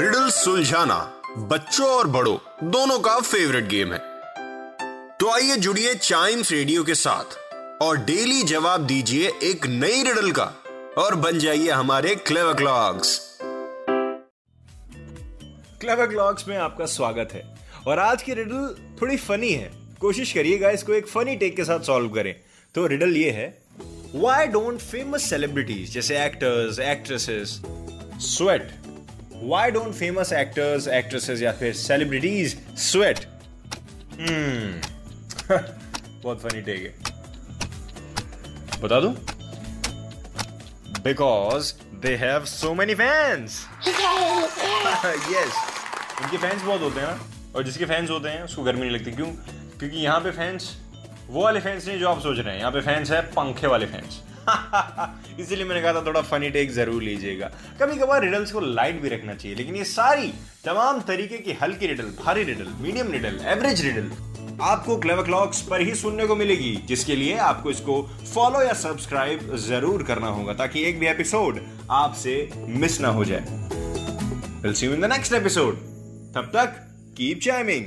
Riddle सुलझाना बच्चों और बड़ों, दोनों का फेवरेट गेम है। तो आइए जुड़िए चाइम्स रेडियो के साथ और डेली जवाब दीजिए एक नई रिडल का और बन जाइए हमारे क्लेवर क्लॉक्स क्लेवर क्लॉक्स में आपका स्वागत है और आज की रिडल थोड़ी फनी है। कोशिश करिएगा इसको एक फनी टेक के साथ सॉल्व करें। तो रिडल ये है वाई डोंट फ़ेमस सेलिब्रिटीज जैसे actors actresses sweat why don't famous actors actresses या फिर सेलिब्रिटीज स्वेट बहुत फनी टेक है। बता दूँ? Because they have so many fans yes उनके फैंस बहुत होते हैं और जिसके फैंस होते हैं उसको गर्मी नहीं लगती। क्यों? क्योंकि यहाँ पे फैंस वो वाले फैंस नहीं जो आप सोच रहे हैं। यहाँ पे फैंस है पंखे वाले फैंस इसीलिए मैंने कहा था थोड़ा फनी टेक ज़रूर लीजिएगा। कभी कभार रिडल्स को लाइट भी रखना चाहिए, लेकिन ये सारी, तमाम तरीके की हल्की रिडल भारी riddle medium riddle average riddle आपको क्लेवर क्लॉक्स पर ही सुनने को मिलेगी, जिसके लिए आपको इसको फॉलो या सब्सक्राइब ज़रूर करना होगा, ताकि एक भी एपिसोड आपसे मिस ना हो जाए। Will see you in the next episode तब तक कीप चाइमिंग